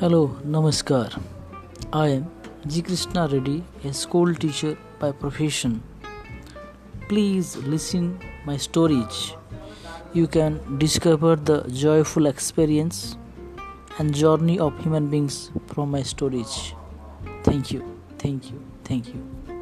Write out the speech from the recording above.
Hello, Namaskar. I am G. Krishna Reddy, a school teacher by profession. Please listen my stories. You can discover the joyful experience and journey of human beings from my stories. Thank you, thank you, thank you.